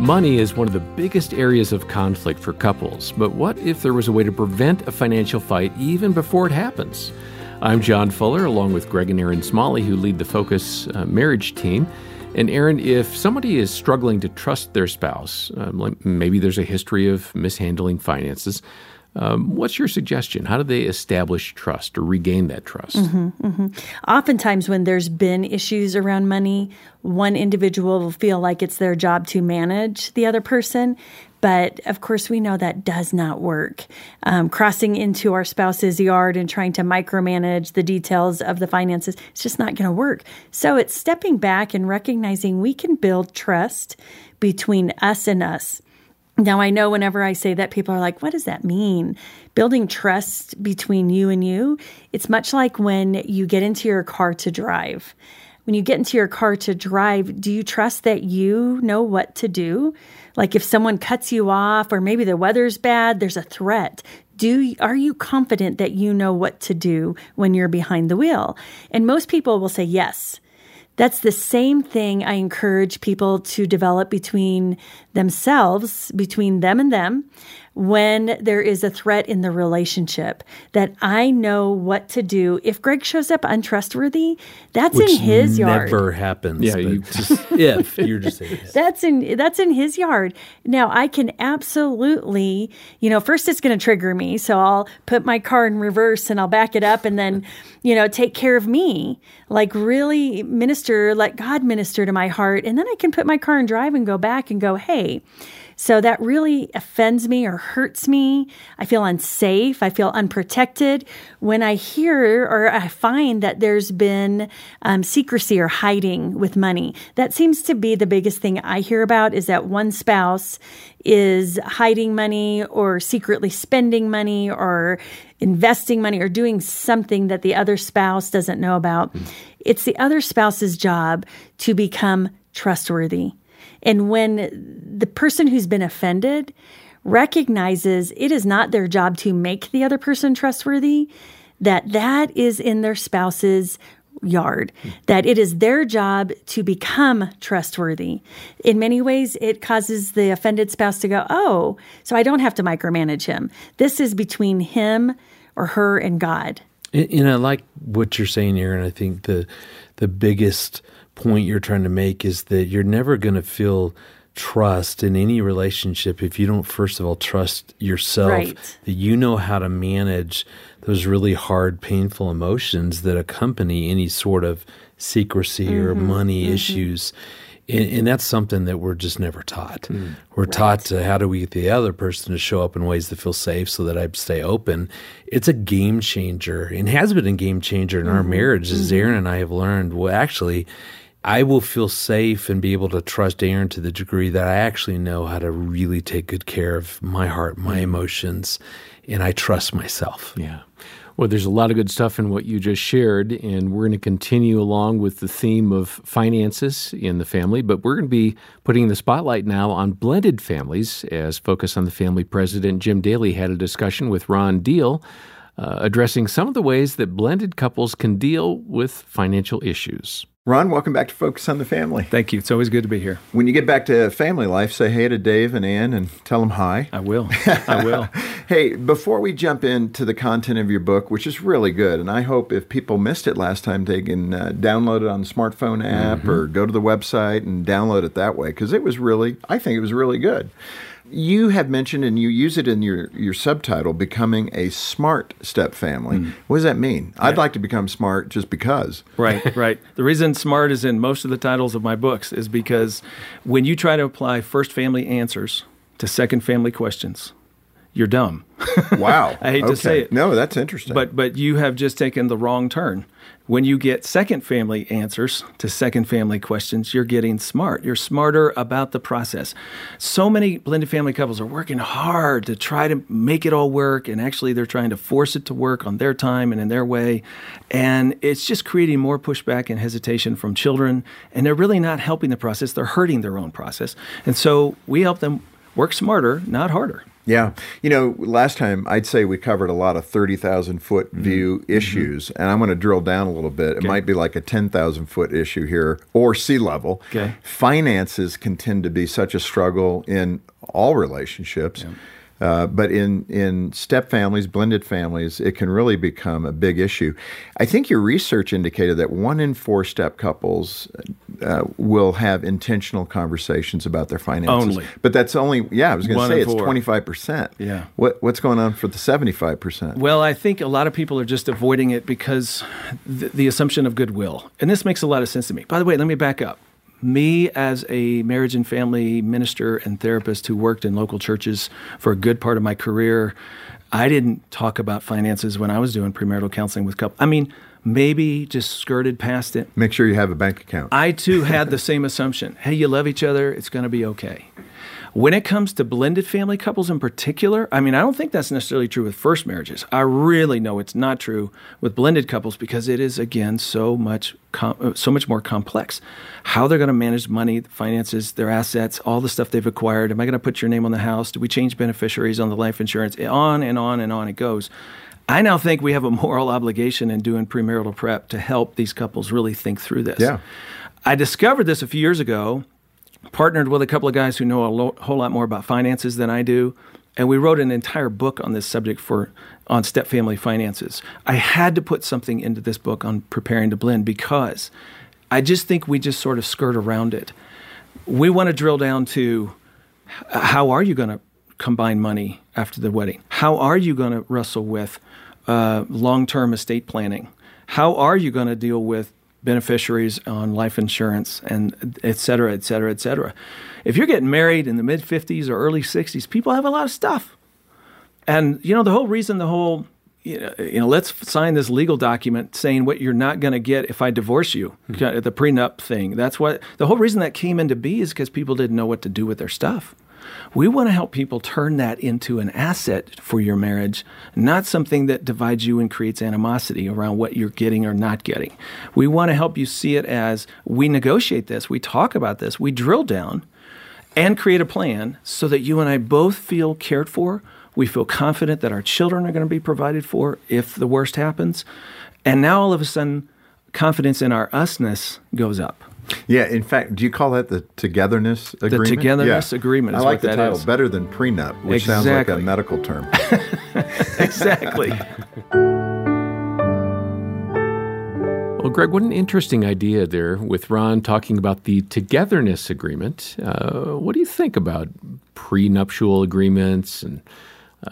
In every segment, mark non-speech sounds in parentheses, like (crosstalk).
Money is one of the biggest areas of conflict for couples, but what if there was a way to prevent a financial fight even before it happens? I'm John Fuller, along with Greg and Erin Smalley, who lead the Focus uh, marriage team. And Erin, if somebody is struggling to trust their spouse, um, maybe there's a history of mishandling finances, um, what's your suggestion? How do they establish trust or regain that trust? Mm-hmm, mm-hmm. Oftentimes, when there's been issues around money, one individual will feel like it's their job to manage the other person. But of course, we know that does not work. Um, crossing into our spouse's yard and trying to micromanage the details of the finances, it's just not going to work. So it's stepping back and recognizing we can build trust between us and us. Now, I know whenever I say that, people are like, what does that mean? Building trust between you and you, it's much like when you get into your car to drive. When you get into your car to drive, do you trust that you know what to do? Like if someone cuts you off or maybe the weather's bad, there's a threat. Do are you confident that you know what to do when you're behind the wheel? And most people will say yes. That's the same thing I encourage people to develop between themselves, between them and them, when there is a threat in the relationship. That I know what to do. If Greg shows up untrustworthy, that's Which in his yard. Never happens. Yeah, you, just (laughs) (laughs) if you're just saying if. that's in that's in his yard. Now I can absolutely, you know, first it's going to trigger me, so I'll put my car in reverse and I'll back it up, and then, (laughs) you know, take care of me, like really minister, let God minister to my heart, and then I can put my car in drive and go back and go, hey so that really offends me or hurts me. I feel unsafe. I feel unprotected when I hear or I find that there's been um, secrecy or hiding with money. That seems to be the biggest thing I hear about is that one spouse is hiding money or secretly spending money or investing money or doing something that the other spouse doesn't know about. Mm. It's the other spouse's job to become trustworthy. And when the person who's been offended recognizes it is not their job to make the other person trustworthy, that that is in their spouse's yard, that it is their job to become trustworthy. In many ways, it causes the offended spouse to go, Oh, so I don't have to micromanage him. This is between him or her and God. And I like what you're saying, here. And I think the the biggest point you're trying to make is that you're never going to feel trust in any relationship if you don't first of all trust yourself right. that you know how to manage those really hard painful emotions that accompany any sort of secrecy mm-hmm, or money mm-hmm. issues and, and, that's something that we're just never taught. Mm, we're right. taught to how do we get the other person to show up in ways that feel safe so that I stay open. It's a game changer and has been a game changer in mm-hmm, our marriage, as mm-hmm. Erin and I have learned. Well, actually, I will feel safe and be able to trust Erin to the degree that I actually know how to really take good care of my heart, my mm. emotions, and I trust myself. Yeah. Well, there's a lot of good stuff in what you just shared, and we're going to continue along with the theme of finances in the family, but we're going to be putting the spotlight now on blended families as Focus on the Family President Jim Daly had a discussion with Ron Deal. Uh, addressing some of the ways that blended couples can deal with financial issues. Ron, welcome back to Focus on the Family. Thank you. It's always good to be here. When you get back to family life, say hey to Dave and Ann and tell them hi. I will. I (laughs) will. hey, before we jump into the content of your book, which is really good, and I hope if people missed it last time, they can uh, download it on the smartphone app mm-hmm. or go to the website and download it that way because it was really, I think it was really good. You have mentioned, and you use it in your, your subtitle, becoming a smart step family. Mm. What does that mean? Yeah. I'd like to become smart just because. Right, right. The reason smart is in most of the titles of my books is because when you try to apply first family answers to second family questions, you're dumb. (laughs) Wow. I hate okay. to say it. No, that's interesting. But but you have just taken the wrong turn. When you get second family answers to second family questions, you're getting smart. You're smarter about the process. So many blended family couples are working hard to try to make it all work, and actually, they're trying to force it to work on their time and in their way. And it's just creating more pushback and hesitation from children, and they're really not helping the process. They're hurting their own process. And so, we help them work smarter, not harder. Yeah. You know, last time I'd say we covered a lot of 30,000 foot view mm-hmm. issues, and I'm going to drill down a little bit. It might be like a 10,000 foot issue here or sea level. Okay. Finances can tend to be such a struggle in all relationships. Yeah. Uh, but in, in step families, blended families, it can really become a big issue. I think your research indicated that one in four step couples uh, will have intentional conversations about their finances. Only. But that's only, yeah, I was going to say it's 25%. Yeah. What, what's going on for the 75%? Well, I think a lot of people are just avoiding it because the, the assumption of goodwill. And this makes a lot of sense to me. By the way, let me back up me as a marriage and family minister and therapist who worked in local churches for a good part of my career, I didn't talk about finances when I was doing premarital counseling with couples. I mean, maybe just skirted past it. Make sure you have a bank account. I too had the same assumption. Hey, you love each other, it's going to be okay. When it comes to blended family couples in particular, I mean, I don't think that's necessarily true with first marriages. I really know it's not true with blended couples because it is again so much com- uh, so much more complex. How they're going to manage money, finances, their assets, all the stuff they've acquired. Am I going to put your name on the house? Do we change beneficiaries on the life insurance? On and on and on it goes. I now think we have a moral (laughs) obligation in doing premarital prep to help these couples really think through this. Yeah. I discovered this a few years ago partnered with a couple of guys who know a lo- whole lot more about finances than I do, and we wrote an entire book on this subject for on step family finances. I had to put something into this book on preparing to blend because I just think we just sort of skirt around it. We want to drill down to how are you going to combine money after the wedding? How are you going to wrestle with uh, long term estate planning? How are you going to deal with beneficiaries on life insurance and et cetera, et cetera, et cetera. If you're getting married in the mid 50s or early 60s, people have a lot of stuff. And, you know, the whole reason the whole, you know, you know let's sign this legal document saying what you're not going to get if I divorce you, mm-hmm. the prenup thing. That's what the whole reason that came into be is because people didn't know what to do with their stuff. We want to help people turn that into an asset for your marriage, not something that divides you and creates animosity around what you're getting or not getting. We want to help you see it as we negotiate this, we talk about this, we drill down and create a plan so that you and I both feel cared for. We feel confident that our children are going to be provided for if the worst happens. And now all of a sudden, confidence in our usness goes up. Yeah, in fact, do you call that the togetherness agreement? The togetherness yeah. agreement. I like the title is. better than prenup, which exactly. sounds like a medical term. (laughs) exactly. Well, Greg, what an interesting idea there with Ron talking about the togetherness agreement. Uh, what do you think about prenuptial agreements and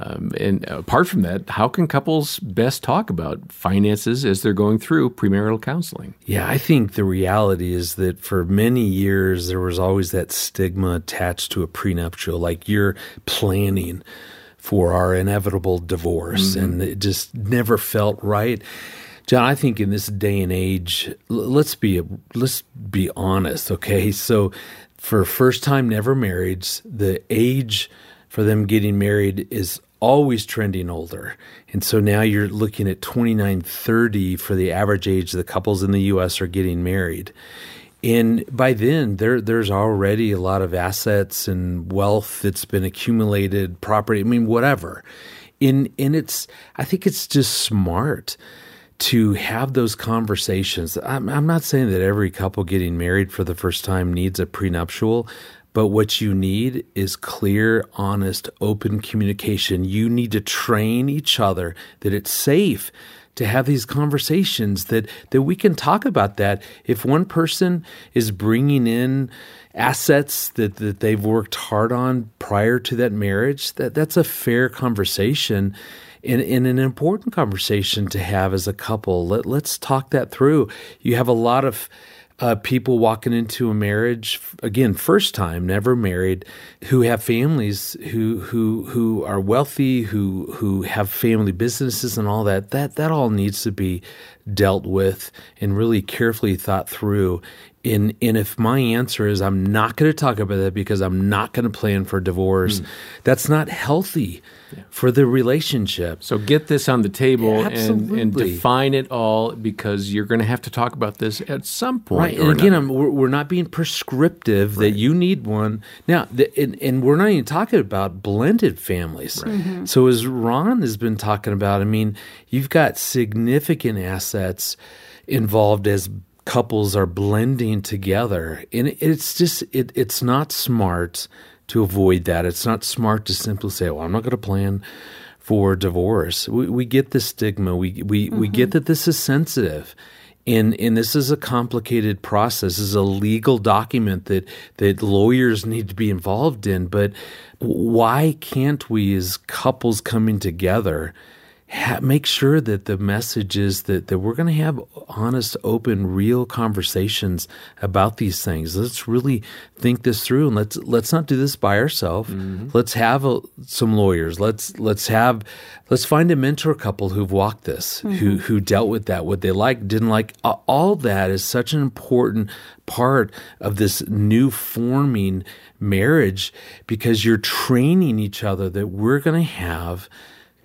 um, and apart from that, how can couples best talk about finances as they're going through premarital counseling? Yeah, I think the reality is that for many years there was always that stigma attached to a prenuptial, like you're planning for our inevitable divorce, mm-hmm. and it just never felt right. John, I think in this day and age, let's be let's be honest, okay? So, for first time never marrieds, the age for them getting married is always trending older. And so now you're looking at 29, 30 for the average age the couples in the US are getting married. And by then, there there's already a lot of assets and wealth that's been accumulated, property, I mean, whatever. In and it's I think it's just smart to have those conversations. I'm, I'm not saying that every couple getting married for the first time needs a prenuptial, but what you need is clear, honest, open communication. You need to train each other that it's safe to have these conversations that that we can talk about that. If one person is bringing in assets that, that they've worked hard on prior to that marriage that that's a fair conversation and, and an important conversation to have as a couple. Let, let's talk that through. You have a lot of uh, people walking into a marriage again, first time, never married, who have families, who who who are wealthy, who who have family businesses and all that. That that all needs to be dealt with and really carefully thought through And, and if my answer is I'm not going to talk about that because I'm not going to plan for divorce, mm. that's not healthy yeah. for the relationship. So get this on the table and, and, define it all because you're going to have to talk about this at some point. Right. And again, we're, we're, not being prescriptive right. that you need one. Now, the, and, and, we're not even talking about blended families. Right. Mm-hmm. So as Ron has been talking about, I mean, you've got significant assets involved as couples are blending together. And it's just it, it's not smart to avoid that. It's not smart to simply say well i'm not going to plan for divorce. We, we get the stigma. We we, mm-hmm. we get that this is sensitive. And and this is a complicated process. This is a legal document that that lawyers need to be involved in. But why can't we as couples coming together ha- make sure that the message is that, that we're going to have honest, open, real conversations about these things. Let's really think this through, and let's let's not do this by ourselves. Mm-hmm. Let's have a, some lawyers. Let's let's have let's find a mentor couple who've walked this, mm-hmm. who who dealt with that, what they like, didn't like. All that is such an important part of this new forming marriage because you're training each other that we're going to have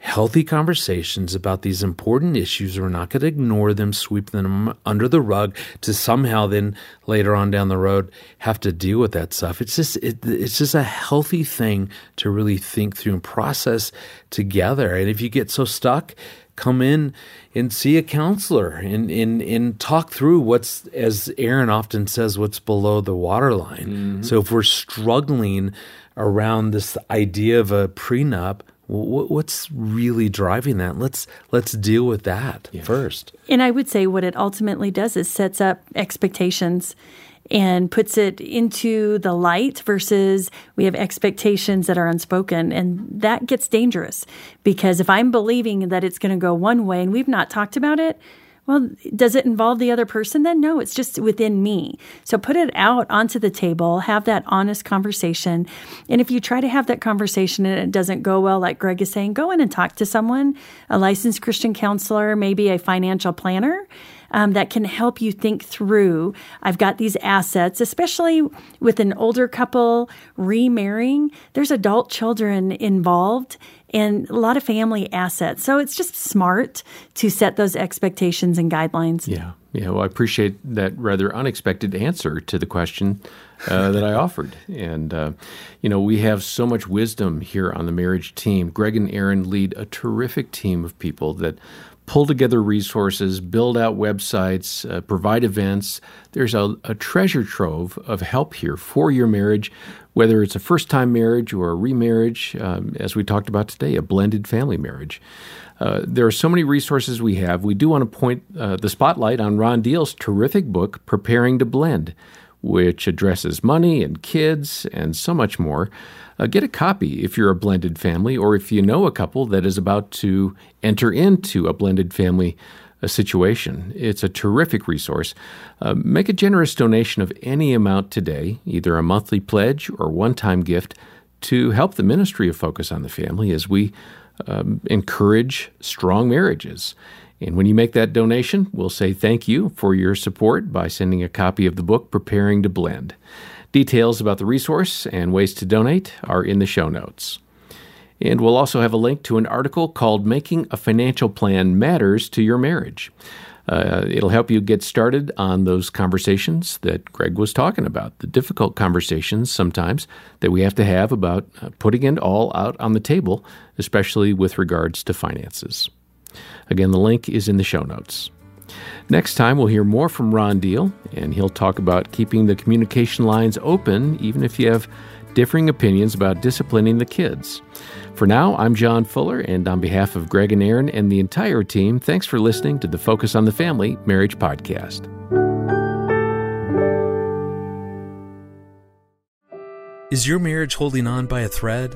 healthy conversations about these important issues. We're not going to ignore them, sweep them under the rug to somehow then later on down the road have to deal with that stuff. It's just it, it's just a healthy thing to really think through and process together. And if you get so stuck, come in and see a counselor and, and, and talk through what's, as Erin often says, what's below the waterline. Mm-hmm. So if we're struggling around this idea of a prenup, what's really driving that? Let's let's deal with that yeah. first. And i would say what it ultimately does is sets up expectations and puts it into the light versus we have expectations that are unspoken. And that gets dangerous because if i'm believing that it's going to go one way and we've not talked about it well, does it involve the other person then? No, it's just within me. So put it out onto the table, have that honest conversation. And if you try to have that conversation and it doesn't go well, like Greg is saying, go in and talk to someone, a licensed Christian counselor, maybe a financial planner. Um, that can help you think through. I've got these assets, especially with an older couple remarrying. There's adult children involved, and a lot of family assets. So it's just smart to set those expectations and guidelines. Yeah. Yeah. Well, I appreciate that rather unexpected answer to the question uh, that I offered. And, uh, you know, we have so much wisdom here on the marriage team. Greg and Erin lead a terrific team of people that pull together resources, build out websites, uh, provide events. There's a, a, treasure trove of help here for your marriage, whether it's a first time marriage or a remarriage, um, as we talked about today, a blended family marriage. Uh, there are so many resources we have. We do want to point uh, the spotlight on Ron Deal's terrific book, Preparing to Blend, which addresses money and kids and so much more. Uh, get a copy if you're a blended family or if you know a couple that is about to enter into a blended family a uh, situation. It's a terrific resource. Uh, make a generous donation of any amount today, either a monthly pledge or one time gift, to help the ministry of Focus on the Family as we um, encourage strong marriages. And when you make that donation, we'll say thank you for your support by sending a copy of the book, Preparing to Blend. Details about the resource and ways to donate are in the show notes. And we'll also have a link to an article called Making a Financial Plan Matters to Your Marriage. Uh, it'll help you get started on those conversations that Greg was talking about, the difficult conversations sometimes that we have to have about uh, putting it all out on the table, especially with regards to finances. Again, the link is in the show notes. Next time, we'll hear more from Ron Deal, and he'll talk about keeping the communication lines open, even if you have differing opinions about disciplining the kids. For now, I'm John Fuller, and on behalf of Greg and Erin and the entire team, thanks for listening to the Focus on the Family Marriage Podcast. Is your marriage holding on by a thread?